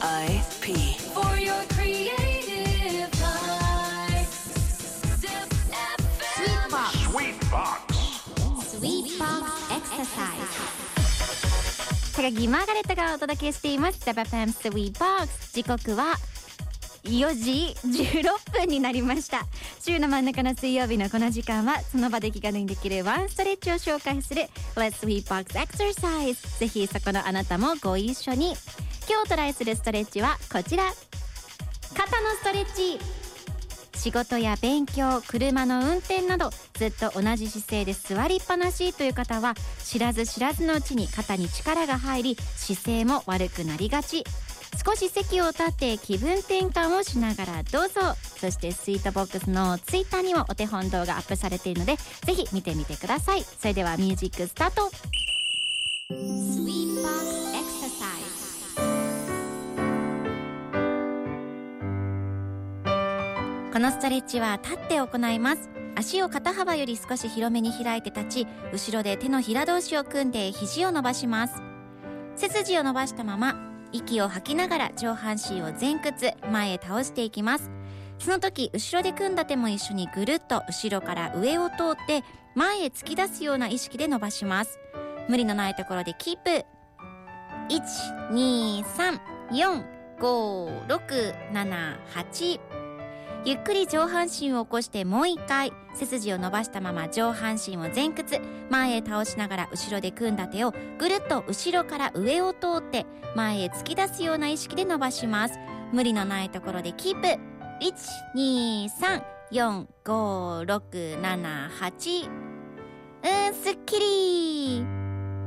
IP. For your creative life. Sweet box. Sweet. Sweet box exercise. タガマーガレットがお届けしています。ザバファン Sweet Box。時刻は4時16分になりました。週の真ん中の水曜日のこの時間は、その場で気軽にできるワンストレッチを紹介する、Let's Sweet Box Exercise。ぜひそこのあなたもご一緒に。今日トライするストレッチはこちら。肩のストレッチ仕事や勉強車の運転などずっと同じ姿勢で座りっぱなしという方は知らず知らずのうちに肩に力が入り姿勢も悪くなりがち。少し席を立って気分転換をしながらどうぞ。そしてスイートボックスのツイッターにもお手本動画アップされているのでぜひ見てみてください。それではミュージックスタート。このストレッチは立って行います。足を肩幅より少し広めに開いて立ち後ろで手のひら同士を組んで肘を伸ばします。背筋を伸ばしたまま息を吐きながら上半身を前屈前へ倒していきます。その時後ろで組んだ手も一緒にぐるっと後ろから上を通って前へ突き出すような意識で伸ばします。無理のないところでキープ。1 2 3 4 5 6 7 8ゆっくり上半身を起こしてもう一回背筋を伸ばしたまま上半身を前屈前へ倒しながら後ろで組んだ手をぐるっと後ろから上を通って前へ突き出すような意識で伸ばします。無理のないところでキープ。1、2、3、4、5、6、7、8うんすっきり。